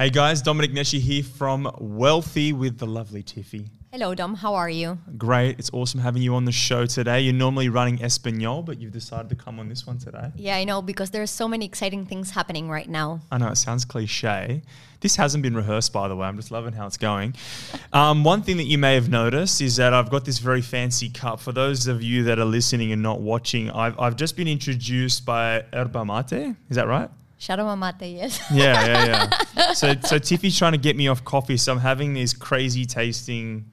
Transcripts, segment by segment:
Hey guys, Dominic Neshi here from Wealthy with the lovely Tiffy. Hello, Dom. How are you? Great. It's awesome having you on the show today. You're normally running Espanol, but you've decided to come on this one today. Yeah, I know because there's so many exciting things happening right now. I know it sounds cliche. This hasn't been rehearsed, by the way. I'm just loving how it's going. Um, one thing that you may have noticed is that I've got this very fancy cup. For those of you that are listening and not watching, I've, I've just been introduced by Herba Mate. Is that right? Shadow Mate, yes. Yeah, yeah, yeah. so, so Tiffy's trying to get me off coffee, so I'm having these crazy tasting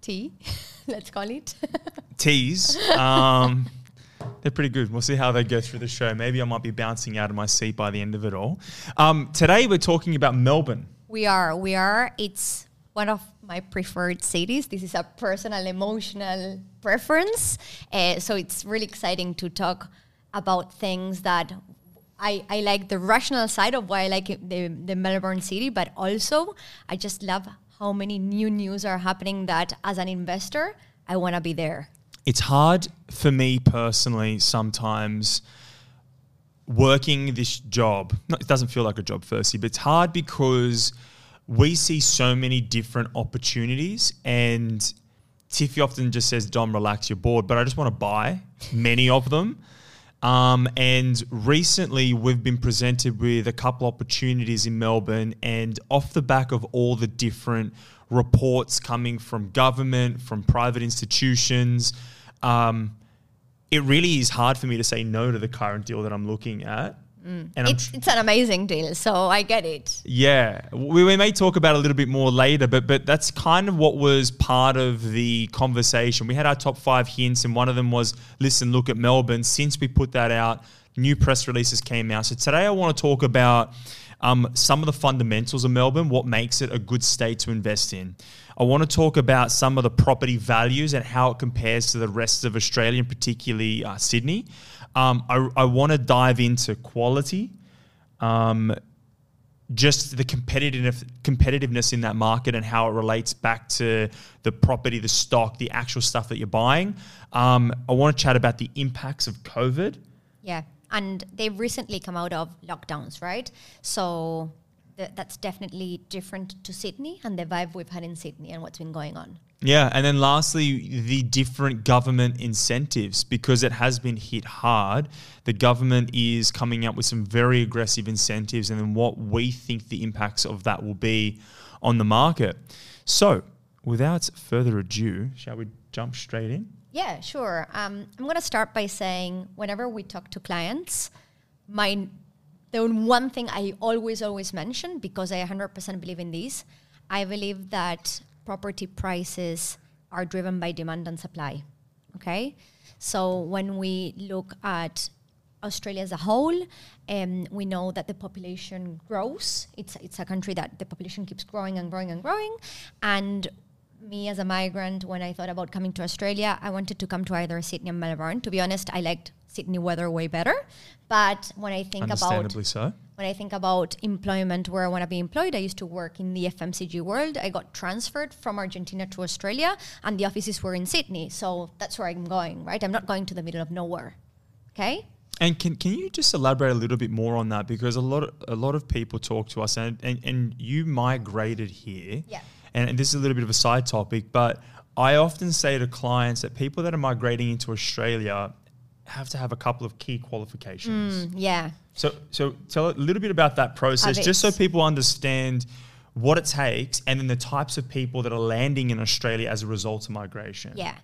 Tea, let's call it. teas. Um, they're pretty good. We'll see how they go through the show. Maybe I might be bouncing out of my seat by the end of it all. Um, today we're talking about Melbourne. we are, we are. It's one of my preferred cities. This is a personal, emotional preference. Uh, so it's really exciting to talk about things that I, I like the rational side of why I like the, the Melbourne city, but also I just love how many new news are happening that as an investor, I want to be there. It's hard for me personally sometimes working this job. No, it doesn't feel like a job, firstly, but it's hard because we see so many different opportunities and Tiffy often just says, Dom, relax, you're bored, but I just want to buy many of them. Um, and recently, we've been presented with a couple opportunities in Melbourne, and off the back of all the different reports coming from government, from private institutions, um, it really is hard for me to say no to the current deal that I'm looking at. And It's, it's an amazing deal, so I get it. yeah, we, we may talk about it a little bit more later, but but that's kind of what was part of the conversation. We had our top five hints, and one of them was, listen, look at Melbourne. Since we put that out, new press releases came out. So today I want to talk about um, some of the fundamentals of Melbourne, what makes it a good state to invest in. I want to talk about some of the property values and how it compares to the rest of Australia, and particularly uh, Sydney. Um, I, I want to dive into quality, um, just the competitive competitiveness in that market and how it relates back to the property, the stock, the actual stuff that you're buying. Um, I want to chat about the impacts of COVID. Yeah, and they've recently come out of lockdowns, right? So th- that's definitely different to Sydney and the vibe we've had in Sydney and what's been going on. Yeah, and then lastly, the different government incentives because it has been hit hard. The government is coming up with some very aggressive incentives, and then what we think the impacts of that will be on the market. So, without further ado, shall we jump straight in? Yeah, sure. Um, I'm going to start by saying whenever we talk to clients, my the one thing I always always mention because I 100% believe in this, I believe that property prices are driven by demand and supply. Okay, so when we look at Australia as a whole, um, we know that the population grows. It's it's a country that the population keeps growing and growing and growing, and me as a migrant, when I thought about coming to Australia, I wanted to come to either Sydney or Melbourne. To be honest, I liked Sydney weather way better. But when I think about Understandably so. When I think about employment, where I want to be employed, I used to work in the FMCG world. I got transferred from Argentina to Australia, and the offices were in Sydney. So that's where I'm going, right? I'm not going to the middle of nowhere. Okay. And can, can you just elaborate a little bit more on that? Because a lot of, a lot of people talk to us, and, and, and you migrated here. Yeah. And, and this is a little bit of a side topic, but I often say to clients that people that are migrating into Australia have to have a couple of key qualifications. Mm, yeah. So, so tell a little bit about that process, just so people understand what it takes, and then the types of people that are landing in Australia as a result of migration. Yeah.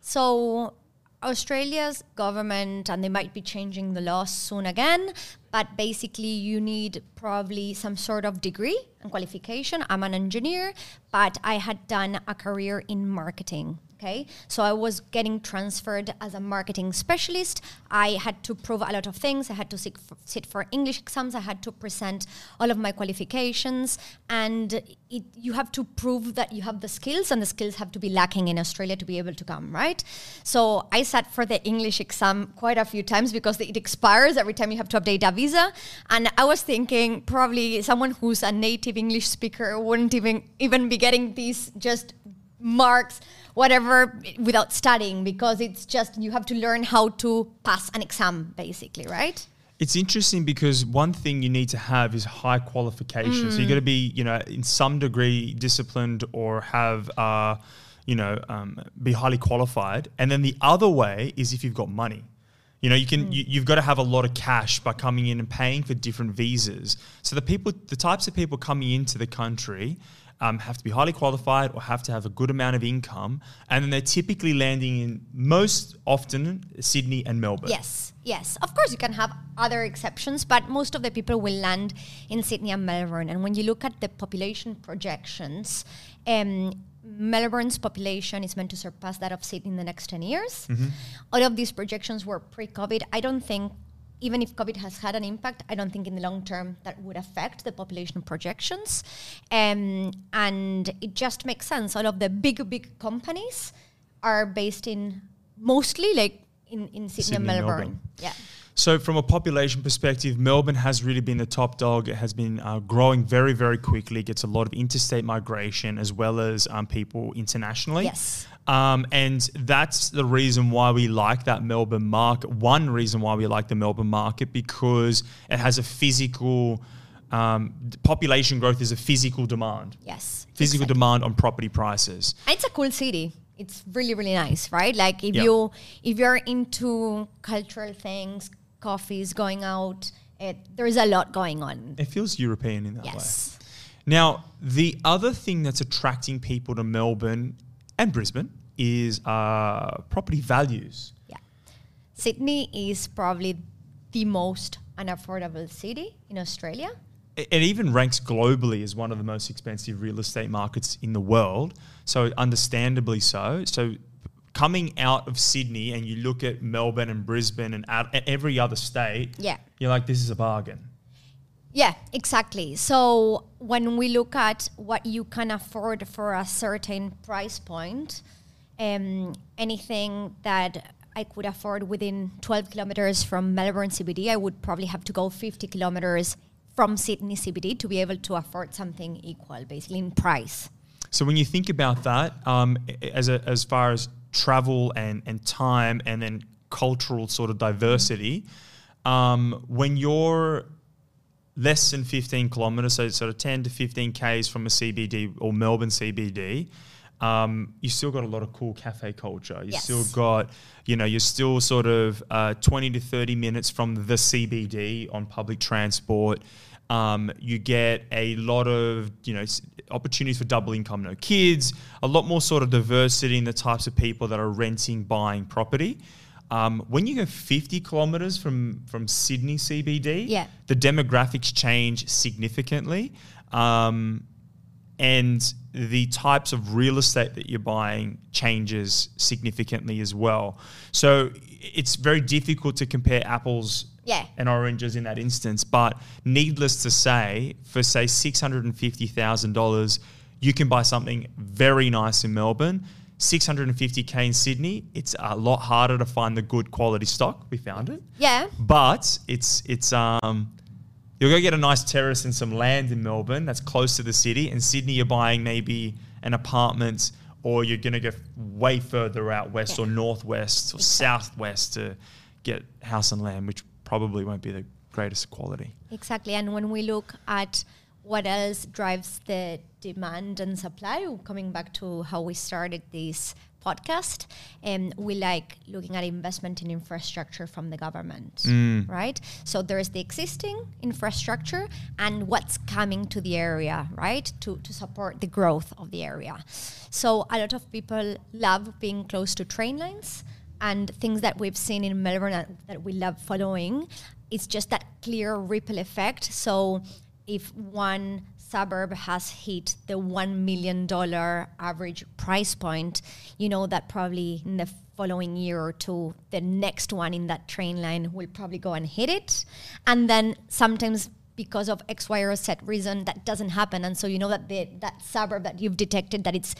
So Australia's government, and they might be changing the laws soon again, but basically you need probably some sort of degree and qualification. I'm an engineer, but I had done a career in marketing. Okay, so I was getting transferred as a marketing specialist. I had to prove a lot of things. I had to sit for, sit for English exams. I had to present all of my qualifications, and it, you have to prove that you have the skills, and the skills have to be lacking in Australia to be able to come, right? So I sat for the English exam quite a few times because it expires every time you have to update a visa, and I was thinking probably someone who's a native English speaker wouldn't even even be getting these just marks whatever without studying because it's just you have to learn how to pass an exam basically right It's interesting because one thing you need to have is high qualification. So you got to be, you know, in some degree disciplined or have, uh, you know, um, be highly qualified. And then the other way is if you've got money. You know, you can you, you've got to have a lot of cash by coming in and paying for different visas. So the people, the types of people coming into the country. Um, have to be highly qualified or have to have a good amount of income, and then they're typically landing in most often Sydney and Melbourne. Yes, yes. Of course, you can have other exceptions, but most of the people will land in Sydney and Melbourne. And when you look at the population projections, um, Melbourne's population is meant to surpass that of Sydney in the next 10 years. All of these projections were pre COVID. I don't think, even if COVID has had an impact, I don't think in the long term that would affect the population projections. Um, and it just makes sense. All of the big, big companies are based in mostly like in, in Sydney, Sydney and Melbourne. Melbourne. Yeah. So, from a population perspective, Melbourne has really been the top dog. It has been uh, growing very, very quickly. It Gets a lot of interstate migration as well as um, people internationally. Yes. Um, and that's the reason why we like that Melbourne market. One reason why we like the Melbourne market because it has a physical um, population growth is a physical demand. Yes. Physical exactly. demand on property prices. It's a cool city. It's really really nice, right? Like if Yeah. you if you're into cultural things, coffees, going out, it, there's a lot going on. It feels European in that way. Yes. Now, the other thing that's attracting people to Melbourne and Brisbane is uh, property values. Yeah. Sydney is probably the most unaffordable city in Australia. It it even ranks globally as one of the most expensive real estate markets in the world. So, understandably so. So, coming out of Sydney and you look at Melbourne and Brisbane and at every other state, Yeah. you're like, this is a bargain. Yeah, exactly. So when we look at what you can afford for a certain price point, um, anything that I could afford within 12 kilometers from Melbourne CBD, I would probably have to go 50 kilometers from Sydney CBD to be able to afford something equal, basically in price. So when you think about that, um, as a, as far as travel and and time and then cultural sort of diversity, um, when you're less than 15 kilometers, so sort of 10 to 15 k's from a CBD or Melbourne CBD, um, you still got a lot of cool cafe culture. You Yes. still got, you know, you're still sort of uh, 20 to 30 minutes from the CBD on public transport. Um, you get a lot of, you know, opportunities for double income, no kids, a lot more sort of diversity in the types of people that are renting, buying property. Um, when you go 50 kilometers from, from Sydney CBD, Yeah. the demographics change significantly. Um, and the types of real estate that you're buying changes significantly as well. So it's very difficult to compare apples Yeah. and oranges in that instance. But needless to say, for say six hundred and fifty thousand dollars, you can buy something very nice in Melbourne. 650k in Sydney, it's a lot harder to find the good quality stock. We found it Yeah. but it's it's um you'll go get a nice terrace and some land in Melbourne that's close to the city. In Sydney, you're buying maybe an apartment, or you're gonna go way further out west or northwest or Exactly. southwest to get house and land, which probably won't be the greatest quality. Exactly. And when we look at what else drives the demand and supply, coming back to how we started this podcast, um, we like looking at investment in infrastructure from the government, right? So there's the existing infrastructure and what's coming to the area, right, to, to support the growth of the area. So a lot of people love being close to train lines and things that we've seen in Melbourne that, that we love following. It's just that clear ripple effect. So if one suburb has hit the $1 million average price point, you know that probably in the following year or two, the next one in that train line will probably go and hit it. And then sometimes because of X, Y, or Z reason, that doesn't happen. And so you know that the, that suburb that you've detected that it's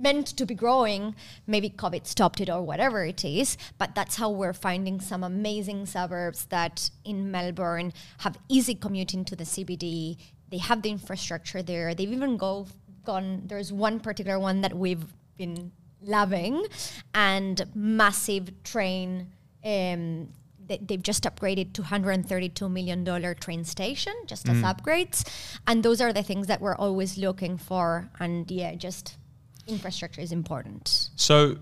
meant to be growing. Maybe COVID stopped it or whatever it is. But that's how we're finding some amazing suburbs that in Melbourne have easy commuting to the CBD. They have the infrastructure there. They've even go gone. There's one particular one that we've been loving, and massive train. Um, they, they've just upgraded to 132 million dollar train station just as upgrades, and those are the things that we're always looking for. And yeah, just infrastructure is important. So,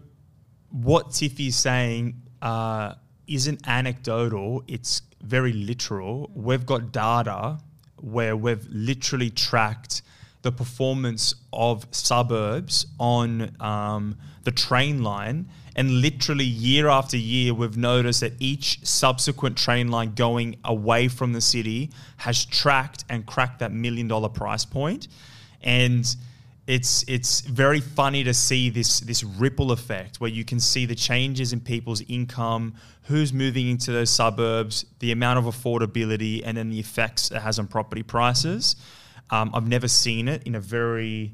what Tiffy is saying uh, isn't anecdotal, it's very literal. We've got data where we've literally tracked the performance of suburbs on um, the train line. And literally, year after year, we've noticed that each subsequent train line going away from the city has tracked and cracked that million dollar price point. And it's it's very funny to see this this ripple effect where you can see the changes in people's income, who's moving into those suburbs, the amount of affordability, and then the effects it has on property prices. Um, I've never seen it in a very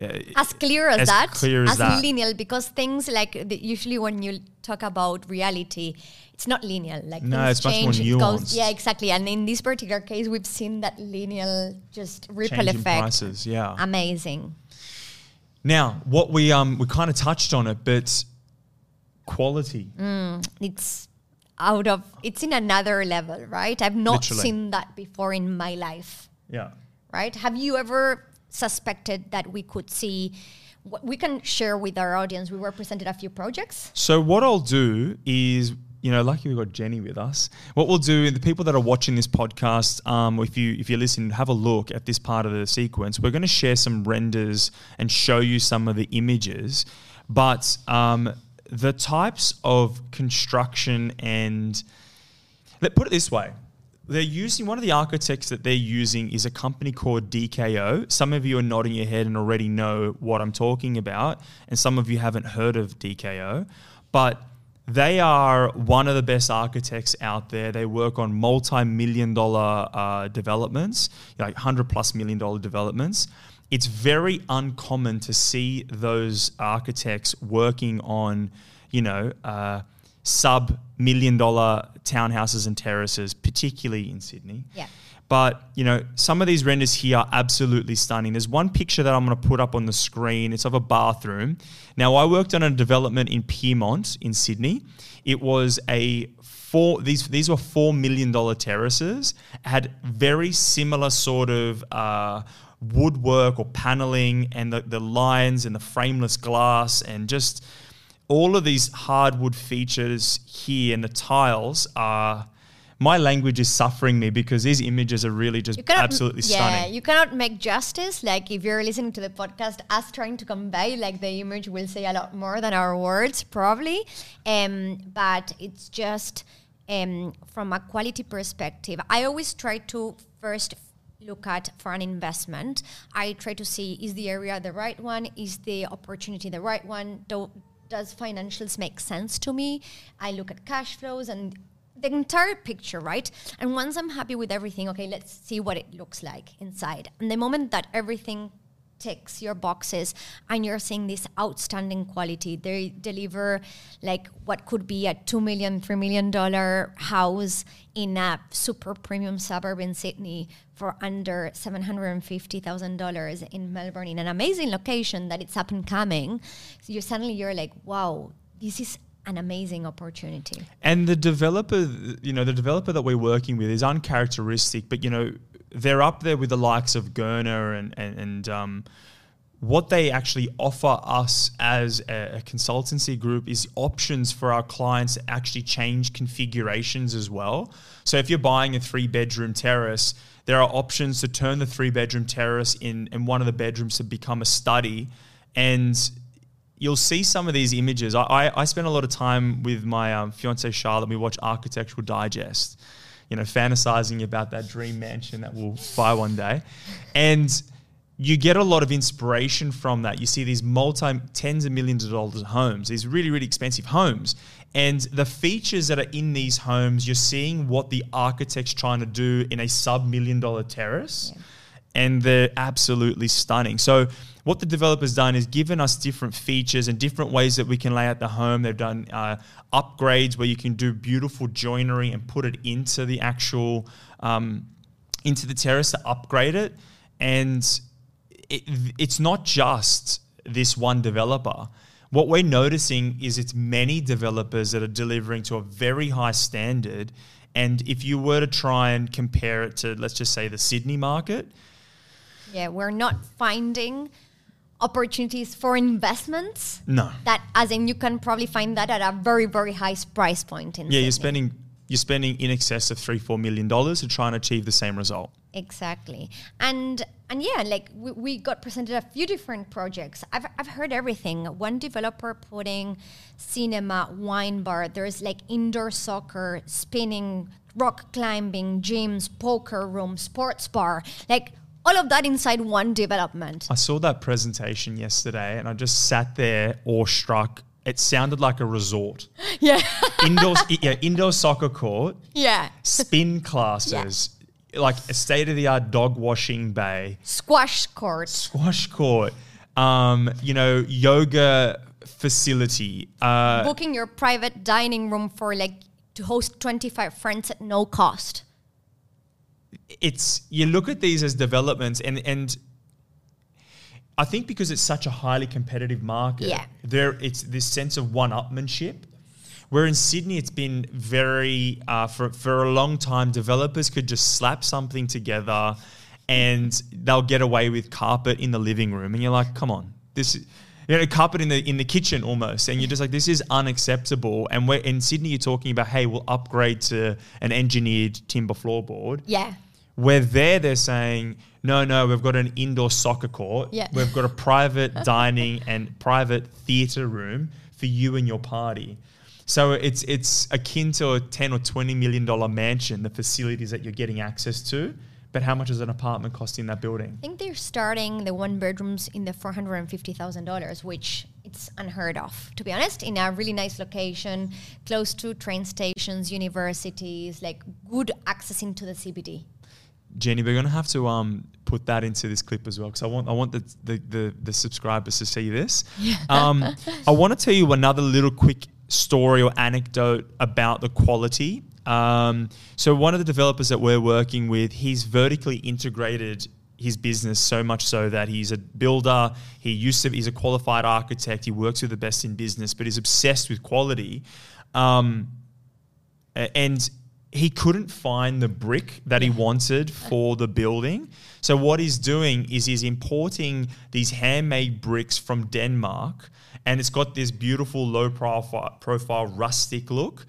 as clear as, As that, clear as that. linear, because things like the, usually when you talk about reality, it's not linear. Like No, things it's much more change, it goes- yeah, exactly. And in this particular case, we've seen that linear just ripple change in effect. prices. Yeah. Amazing. now, what we um we kind of touched on it, but quality. It's out of it's in another level, right? I've not Literally. seen that before in my life. Yeah. right? Have you ever suspected that we could see? What we can share with our audience. We were presented a few projects. So what I'll do is, you know, lucky we've got Jenny with us. What we'll do, the people that are watching this podcast, um, if you if you listen, have a look at this part of the sequence. We're going to share some renders and show you some of the images, but um, the types of construction and let put it this way. They're using one of the architects that they're using is a company called DKO. Some of you are nodding your head and already know what I'm talking about, and some of you haven't heard of DKO. But they are one of the best architects out there. They work on multi-million dollar uh, developments, like hundred plus million dollar developments. It's very uncommon to see those architects working on, you know, uh, sub million dollar townhouses and terraces, particularly in Sydney. Yeah. But you know, some of these renders here are absolutely stunning. There's one picture that I'm going to put up on the screen. It's of a bathroom. Now, I worked on a development in Pyrmont in Sydney. It was a four. These these were four million dollar terraces. Had very similar sort of. Uh, woodwork or paneling and the, the lines and the frameless glass and just all of these hardwood features here and the tiles are my language is suffering me because these images are really just absolutely yeah, stunning. you cannot make justice. Like if you're listening to the podcast, us trying to convey, like the image will say a lot more than our words, probably. Um, but it's just um, from a quality perspective. I always try to first look at for an investment. I try to see is the area the right one? Is the opportunity the right one? Do, does financials make sense to me? I look at cash flows and the entire picture, right? And once I'm happy with everything, okay, let's see what it looks like inside. And the moment that everything ticks your boxes and you're seeing this outstanding quality, they deliver like what could be a two million, three million dollar house in a super premium suburb in Sydney for under seven hundred and fifty thousand dollars in Melbourne in an amazing location that it's up and coming. So you suddenly you're like, wow, this is an amazing opportunity. And the developer, you know, the developer that we're working with is uncharacteristic, but you know, they're up there with the likes of Gurner and and, and um, what they actually offer us as a, a consultancy group is options for our clients to actually change configurations as well. So if you're buying a three bedroom terrace, there are options to turn the three bedroom terrace in in one of the bedrooms to become a study and you'll see some of these images. I, I, I spend a lot of time with my um, fiance Charlotte. We watch Architectural Digest, you know, fantasizing about that dream mansion that we'll buy one day, and you get a lot of inspiration from that. You see these multi tens of millions of dollars homes, these really really expensive homes, and the features that are in these homes. You're seeing what the architect's trying to do in a sub million dollar terrace and they're absolutely stunning. So what the developer's done is given us different features and different ways that we can lay out the home. They've done uh, upgrades where you can do beautiful joinery and put it into the actual um, into the terrace to upgrade it. And it, it's not just this one developer. what we're noticing is it's many developers that are delivering to a very high standard. And if you were to try and compare it to, let's just say, the Sydney market, Yeah, we're not finding opportunities for investments. no. That, as in, you can probably find that at a very, very high price point in Yeah, you're spending you're spending in excess of three, four million dollars to try and achieve the same result. Exactly. And and yeah, like we, we got presented a few different projects. I've, I've heard everything. One developer putting cinema, wine bar, there's like indoor soccer, spinning, rock climbing, gyms, poker room, sports bar, like all of that inside one development. I saw that presentation yesterday and I just sat there awestruck. It sounded like a resort. Yeah. Indoor, yeah, indoor soccer court, yeah. spin classes, like a state of the art dog washing bay, Squash court. squash court, um, you know, yoga facility. Uh, Booking your private dining room for like to host 25 friends at no cost. It's you look at these as developments and and I think because it's such a highly competitive market, Yeah. there it's this sense of one-upmanship. Where in Sydney, it's been very uh, for for a long time. Developers could just slap something together, and they'll get away with carpet in the living room, and you're like, come on, this. is You know, carpet in the in the kitchen almost, and you're just like, this is unacceptable. And we're in Sydney, you're talking about, hey, we'll upgrade to an engineered timber floorboard. Yeah. Where there, they're saying, no, no, we've got an indoor soccer court. Yeah. We've got a private dining and private theatre room for you and your party. So it's it's akin to a ten or twenty million dollar mansion, the facilities that you're getting access to. But how much does an apartment cost in that building? I think they're starting the one bedrooms in the four hundred and fifty thousand dollars, which it's unheard of, to be honest. In a really nice location, close to train stations, universities, like good access into the CBD. Jenny, we're gonna have to um put that into this clip as well because I want I want the the, the, the subscribers to see this. Um, I want to tell you another little quick story or anecdote about the quality. Um, so one of the developers that we're working with, he's vertically integrated his business so much so that he's a builder. He used to he's a qualified architect. He works with the best in business, but he's obsessed with quality. Um, and he couldn't find the brick that he wanted for the building. So what he's doing is he's importing these handmade bricks from Denmark, and it's got this beautiful low profile, profile rustic look.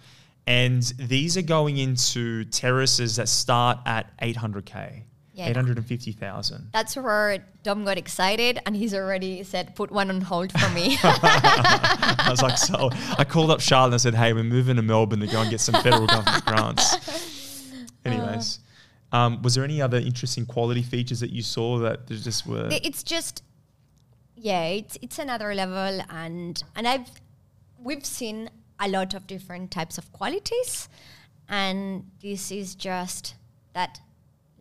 And these are going into terraces that start at 800k, Yeah. 850,000. That's where Dom got excited and he's already said, put one on hold for me. I was like, so I called up Charlotte and I said, hey, we're moving to Melbourne to go and get some federal government grants. Anyways, um, was there any other interesting quality features that you saw that there just were? It's just yeah it's it's another level and and i've we've seen a lot of different types of qualities. And this is just that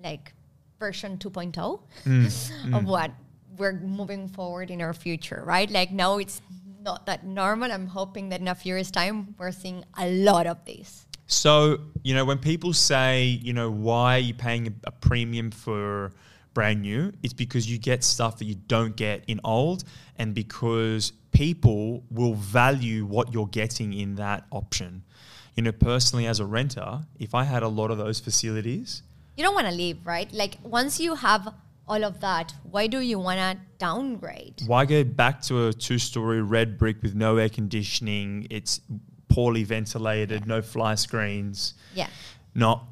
like version 2.0 Mm, of what we're moving forward in our future right? Like now it's not that normal. I'm hoping that in a few years time we're seeing a lot of these So, you know, when people say, you know, why are you paying a premium for brand new? It's because you get stuff that you don't get in old and because people will value what you're getting in that option. You know, personally as a renter, if I had a lot of those facilities, you don't want to leave right like once you have all of that why do you want to downgrade why go back to a two-story red brick with no air conditioning? It's poorly ventilated, no fly screens. yeah No.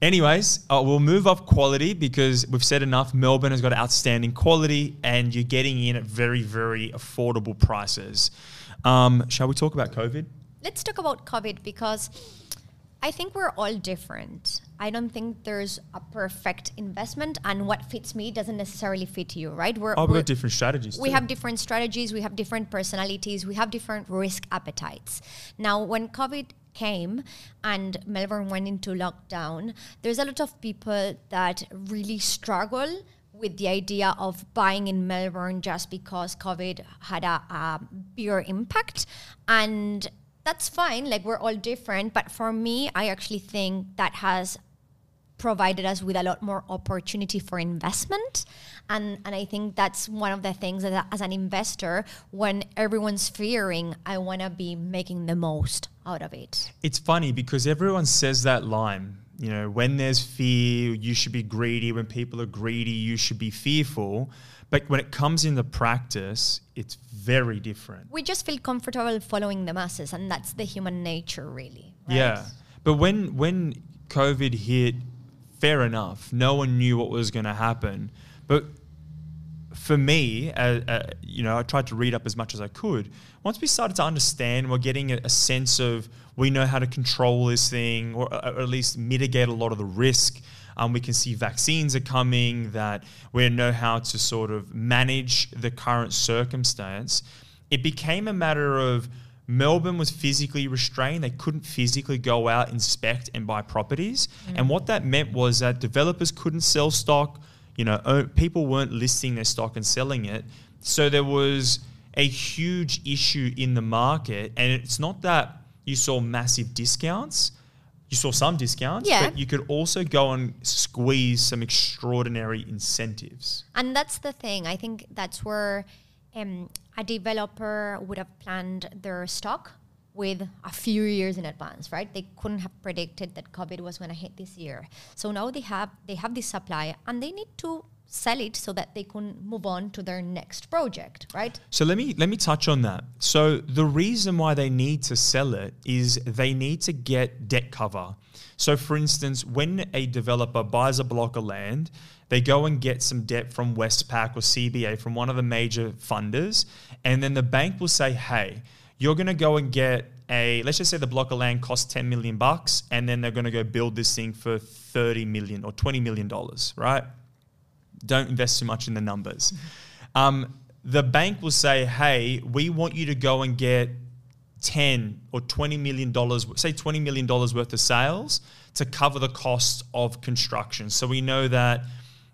Anyways, uh, we'll move off quality because we've said enough. Melbourne has got outstanding quality and you're getting in at very, very affordable prices. Um, shall we talk about COVID? let's talk about COVID because I think we're all different. I don't think there's a perfect investment, and what fits me doesn't necessarily fit you, right? We're, Oh, we've we're- got different strategies. we too. have different strategies, we have different personalities, we have different risk appetites. Now, when COVID came and Melbourne went into lockdown, there's a lot of people that really struggle with the idea of buying in Melbourne just because COVID had a, a bigger impact. And that's fine, like we're all different. But for me, I actually think that has provided us with a lot more opportunity for investment And, and I think that's one of the things that as an investor, when everyone's fearing, I want to be making the most out of it. It's funny because everyone says that line. You know, when there's fear, you should be greedy. When people are greedy, you should be fearful. But when it comes into practice, it's very different. We just feel comfortable following the masses, and that's the human nature, really. right? Yeah. But when when COVID hit, fair enough. No one knew what was going to happen. But for me, uh, uh, you know, I tried to read up as much as I could. Once we started to understand, we're getting a, a sense of we know how to control this thing, or, uh, or at least mitigate a lot of the risk. Um, we can see vaccines are coming, that we know how to sort of manage the current circumstance. It became a matter of Melbourne was physically restrained. They couldn't physically go out, inspect, and buy properties. And what that meant was that developers couldn't sell stock. You know, people weren't listing their stock and selling it. So there was a huge issue in the market. And it's not that you saw massive discounts. You saw some discounts, Yeah. but you could also go and squeeze some extraordinary incentives. And that's the thing. I think that's where um, a developer would have planned their stock with a few years in advance, right? They couldn't have predicted that COVID was going to hit this year. So now they have they have this supply and they need to sell it so that they can move on to their next project, right? So let me let me touch on that. So the reason why they need to sell it is they need to get debt cover. So for instance, when a developer buys a block of land, they go and get some debt from Westpac or CBA from one of the major funders, and then the bank will say, "Hey, you're going to go and get a let's just say the block of land costs 10 million bucks and then they're going to go build this thing for 30 million or 20 million dollars, right? don't invest too much in the numbers. Um, the bank will say, hey, we want you to go and get 10 or 20 million dollars, say 20 million dollars worth of sales to cover the cost of construction. So we know that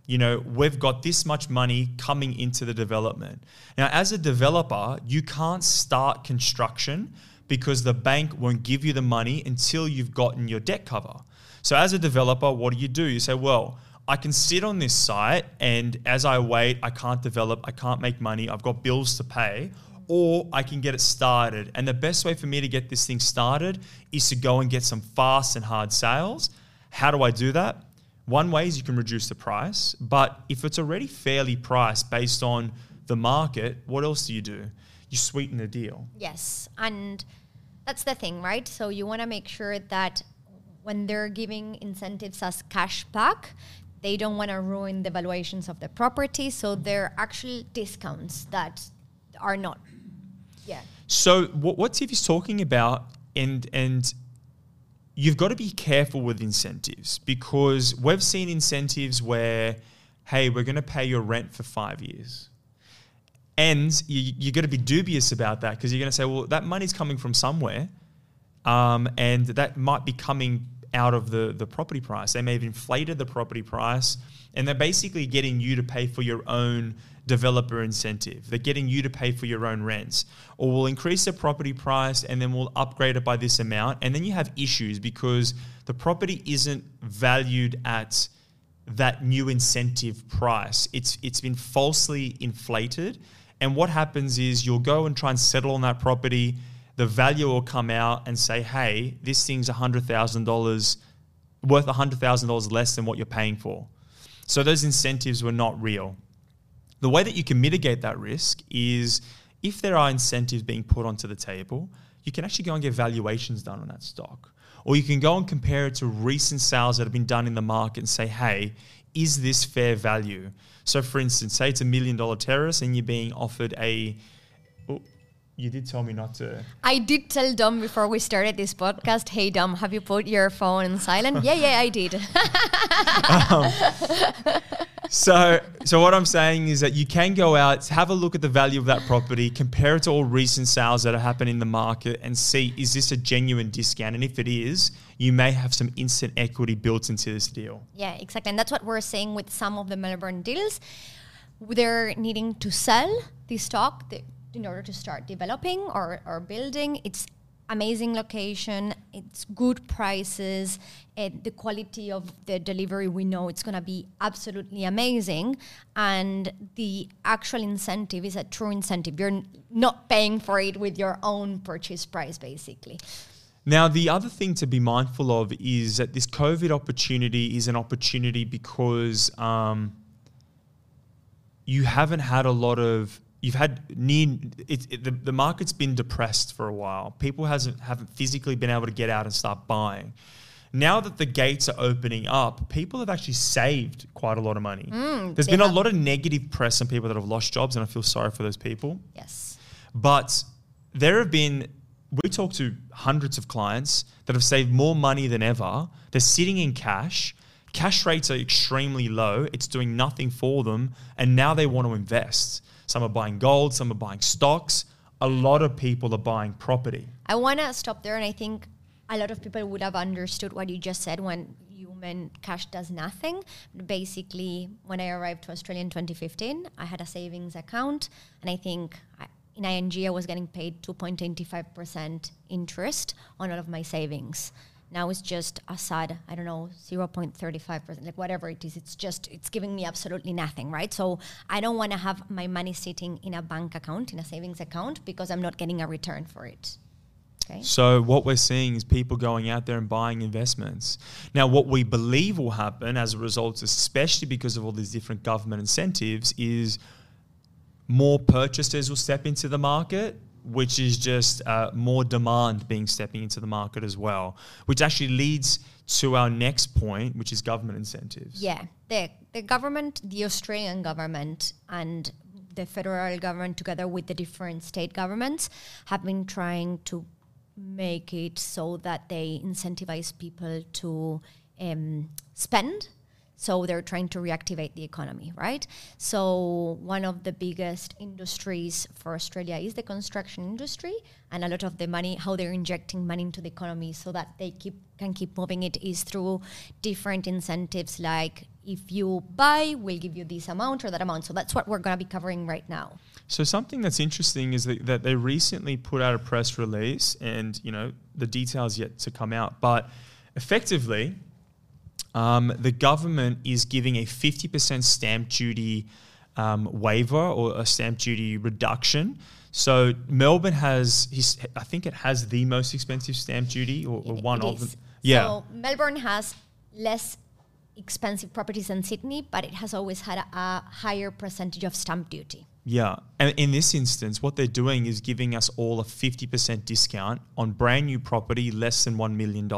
you know we've got this much money coming into the development. Now as a developer, you can't start construction because the bank won't give you the money until you've gotten your debt cover. So as a developer, what do you do? You say, well, I can sit on this site and as I wait, I can't develop, I can't make money, I've got bills to pay, or I can get it started. And the best way for me to get this thing started is to go and get some fast and hard sales. How do I do that? One way is you can reduce the price, but if it's already fairly priced based on the market, what else do you do? You sweeten the deal. Yes, and that's the thing, right? So you want to make sure that when they're giving incentives as cash back, they don't want to ruin the valuations of the property. So they're actually discounts that are not. Yeah. So what, what is talking about, and and you've got to be careful with incentives because we've seen incentives where, hey, we're going to pay your rent for five years. And you, you're going to be dubious about that because you're going to say, well, that money's coming from somewhere. Um, and that might be coming out of the, the property price. They may have inflated the property price and they're basically getting you to pay for your own developer incentive. They're getting you to pay for your own rents. Or we'll increase the property price and then we'll upgrade it by this amount. And then you have issues because the property isn't valued at that new incentive price. It's it's been falsely inflated. And what happens is you'll go and try and settle on that property. The value will come out and say, hey, this thing's $100,000 worth $100,000 less than what you're paying for. So those incentives were not real. The way that you can mitigate that risk is if there are incentives being put onto the table, you can actually go and get valuations done on that stock. Or you can go and compare it to recent sales that have been done in the market and say, hey, is this fair value? So, for instance, say it's a million dollar terrace and you're being offered a. You did tell me not to. I did tell Dom before we started this podcast, hey Dom, have you put your phone in silent? yeah, yeah, I did. Um, so, so what I'm saying is that you can go out, have a look at the value of that property, compare it to all recent sales that have happened in the market, and see is this a genuine discount? And if it is, you may have some instant equity built into this deal. Yeah, exactly. And that's what we're saying with some of the Melbourne deals. They're needing to sell the stock in order to start developing or, or building. It's amazing location. It's good prices. And the quality of the delivery, we know it's going to be absolutely amazing. And the actual incentive is a true incentive. You're n- not paying for it with your own purchase price, basically. Now, the other thing to be mindful of is that this COVID opportunity is an opportunity because um, you haven't had a lot of you've had near it, it, the, the market's been depressed for a while. People hasn't haven't physically been able to get out and start buying. Now that the gates are opening up, people have actually saved quite a lot of money. Mm, There's been a lot of negative press on people that have lost jobs, and I feel sorry for those people. Yes. But there have been, we talked to hundreds of clients that have saved more money than ever. They're sitting in cash. Cash rates are extremely low. It's doing nothing for them. And now they want to invest. Some are buying gold, some are buying stocks. A lot of people are buying property. I want to stop there, and I think a lot of people would have understood what you just said when you cash does nothing. Basically, when I arrived to Australia in 2015, I had a savings account, and I think I, in ING I was getting paid 2.85% interest on all of my savings. Now it's just Assad, I don't know, 0.35%, like whatever it is. It's just, it's giving me absolutely nothing, right? So I don't want to have my money sitting in a bank account, in a savings account, because I'm not getting a return for it. Okay. So what we're seeing is people going out there and buying investments. Now, what we believe will happen as a result, especially because of all these different government incentives, is more purchasers will step into the market, which is just uh, more demand being stepping into the market as well, which actually leads to our next point, which is government incentives. Yeah, the the government, the Australian government, and the federal government, together with the different state governments, have been trying to make it so that they incentivize people to um, spend. So they're trying to reactivate the economy, right? So one of the biggest industries for Australia is the construction industry, and a lot of the money, how they're injecting money into the economy so that they keep can keep moving it, is through different incentives like if you buy, we'll give you this amount or that amount. So that's what we're going to be covering right now. So something that's interesting is that, that they recently put out a press release, and you know the details yet to come out, but effectively, um, the government is giving a fifty percent stamp duty um, waiver or a stamp duty reduction. So Melbourne has, his, I think it has the most expensive stamp duty, or, or It- one it of is. them. Yeah. So Melbourne has less expensive properties than Sydney, but it has always had a, a higher percentage of stamp duty. Yeah. And in this instance, what they're doing is giving us all a 50% discount on brand new property less than $1 million.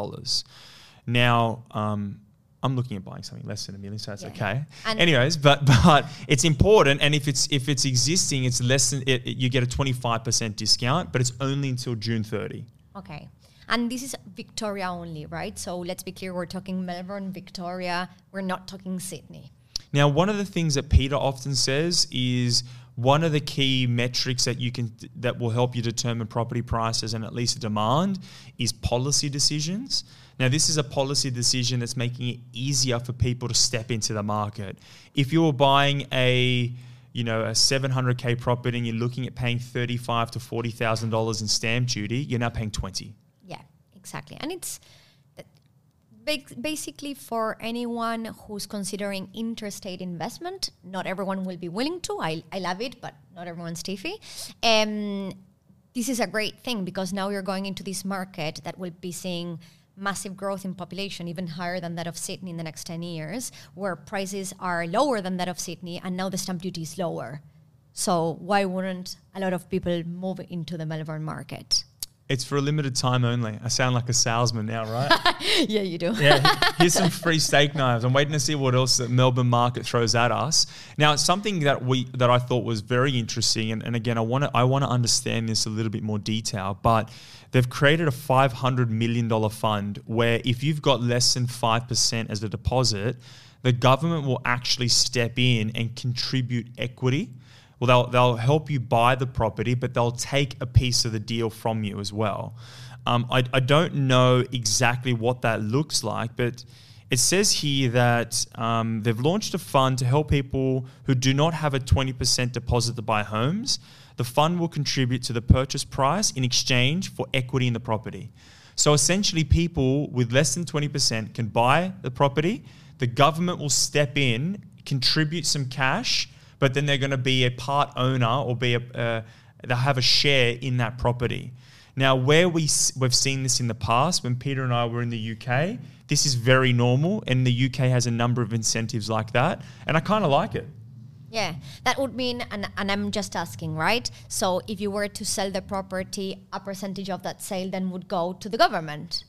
Now, um, I'm looking at buying something less than a million, so that's Yeah. okay. And- Anyways, but but it's important, and if it's if it's existing, it's less than it, it- you get a 25% discount, but it's only until June 30. Okay. And this is Victoria only, right? So let's be clear, we're talking Melbourne, Victoria, we're not talking Sydney. Now, one of the things that Peter often says is one of the key metrics that you can that will help you determine property prices and at least demand is policy decisions. Now, this is a policy decision that's making it easier for people to step into the market. If you're buying a you know a 700k property and you're looking at paying 35 to 40 thousand dollars in stamp duty, you're now paying 20. Yeah, exactly. And it's basically for anyone who's considering interstate investment. Not everyone will be willing to. I, I love it, but not everyone's tiffy. Um, this is a great thing because now you're going into this market that will be seeing massive growth in population, even higher than that of Sydney in the next 10 years, where prices are lower than that of Sydney, and now the stamp duty is lower. So why wouldn't a lot of people move into the Melbourne market? It's for a limited time only. I sound like a salesman now, right? yeah, you do. yeah, here's some free steak knives. I'm waiting to see what else the Melbourne market throws at us. Now, it's something that we that I thought was very interesting, and, and again, I want to I want to understand this a little bit more detail. But they've created a 500 million dollar fund where if you've got less than five percent as a deposit, the government will actually step in and contribute equity. Well, they'll, they'll help you buy the property, but they'll take a piece of the deal from you as well. Um, I, I don't know exactly what that looks like, but it says here that um, they've launched a fund to help people who do not have a 20% deposit to buy homes. The fund will contribute to the purchase price in exchange for equity in the property. So essentially, people with less than 20% can buy the property. The government will step in, contribute some cash, but then they're going to be a part owner or be a, uh, they'll have a share in that property. Now, where we we've seen this in the past, when Peter and I were in the UK, this is very normal, and the UK has a number of incentives like that, and I kind of like it. Yeah, that would mean, and, and I'm just asking, right? So if you were to sell the property, a percentage of that sale then would go to the government.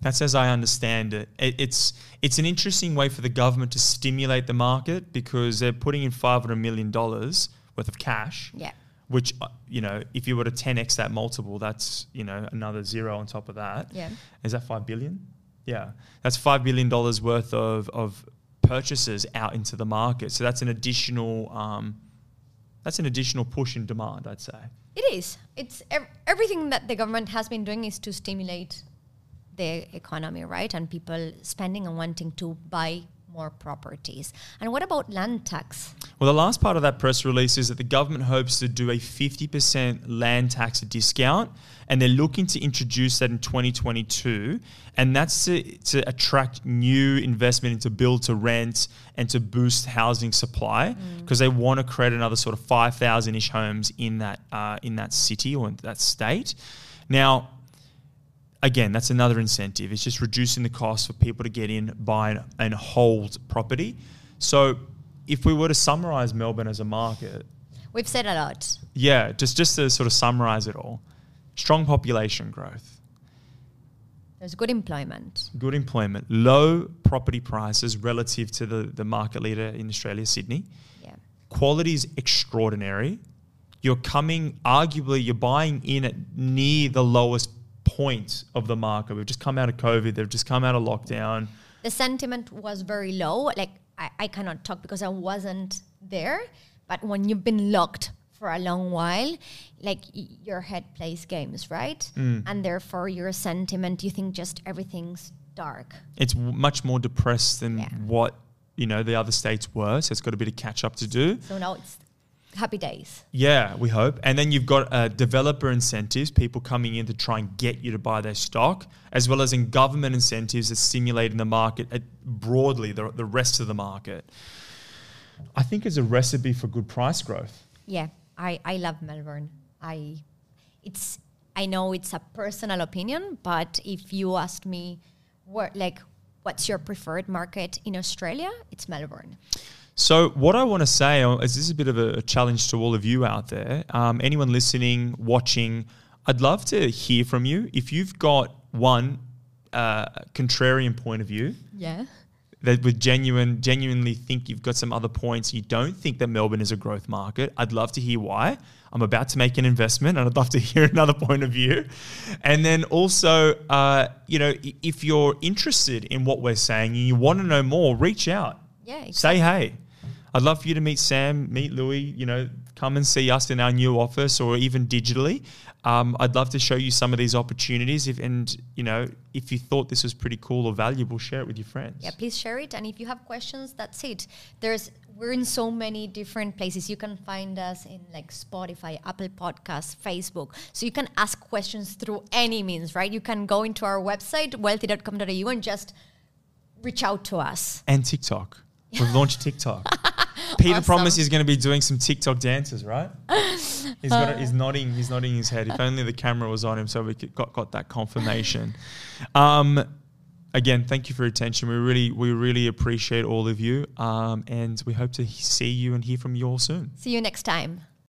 That's as I understand it. it. It's it's an interesting way for the government to stimulate the market because they're putting in five hundred million dollars worth of cash. Yeah. Which uh, you know, if you were to ten x that multiple, that's you know another zero on top of that. Yeah. Is that five billion? Yeah, that's five billion dollars worth of of purchases out into the market. So that's an additional um, that's an additional push in demand, I'd say. It is. It's ev- everything that the government has been doing is to stimulate the economy, right? And people spending and wanting to buy more properties. And what about land tax? Well, the last part of that press release is that the government hopes to do a 50% land tax discount, and they're looking to introduce that in 2022. And that's to, to attract new investment into build to rent and to boost housing supply because mm. they want to create another sort of 5,000 ish homes in that, uh, in that city or in that state. Now, again, that's another incentive. It's just reducing the cost for people to get in, buy, and hold property. So, if we were to summarize Melbourne as a market, we've said a lot. Yeah, just just to sort of summarize it all, strong population growth. There's good employment. Good employment. Low property prices relative to the, the market leader in Australia, Sydney. Yeah. Quality is extraordinary. You're coming, arguably, you're buying in at near the lowest point of the market. We've just come out of COVID. They've just come out of lockdown. The sentiment was very low. Like I, I cannot talk because I wasn't there. But when you've been locked for a long while, like your head plays games, right? Mm. And therefore your sentiment, you think just everything's dark. It's w- much more depressed than yeah. what you know the other states were. So it's got a bit of catch up to do. So now it's happy days. Yeah, we hope. And then you've got uh, developer incentives, people coming in to try and get you to buy their stock, as well as in government incentives that stimulate in the market uh, broadly, the, the rest of the market. I think it's a recipe for good price growth. Yeah, I, I love Melbourne. I it's I know it's a personal opinion, but if you asked me what like what's your preferred market in Australia, it's Melbourne. So, what I want to say uh, is this is a bit of a challenge to all of you out there. Um, anyone listening, watching, I'd love to hear from you. If you've got one uh, contrarian point of view, yeah, that would genuine, genuinely think you've got some other points. You don't think that Melbourne is a growth market. I'd love to hear why. I'm about to make an investment, and I'd love to hear another point of view. And then also, uh, you know, if you're interested in what we're saying and you want to know more, reach out. Yeah, exactly. say hey. I'd love for you to meet Sam, meet Louis, you know, come and see us in our new office or even digitally. Um, I'd love to show you some of these opportunities. If and you know, if you thought this was pretty cool or valuable, share it with your friends. Yeah, please share it. And if you have questions, that's it. There's we're in so many different places. You can find us in like Spotify, Apple Podcasts, Facebook. So you can ask questions through any means, right? You can go into our website, wealthy.com.au, and just reach out to us. And TikTok. We've launched TikTok. Peter awesome. promised he's going to be doing some TikTok dances, right? he's got. A, he's nodding. He's nodding his head. If only the camera was on him, so we got got that confirmation. Um, again, thank you for your attention. We really, we really appreciate all of you, um, and we hope to see you and hear from you all soon. See you next time.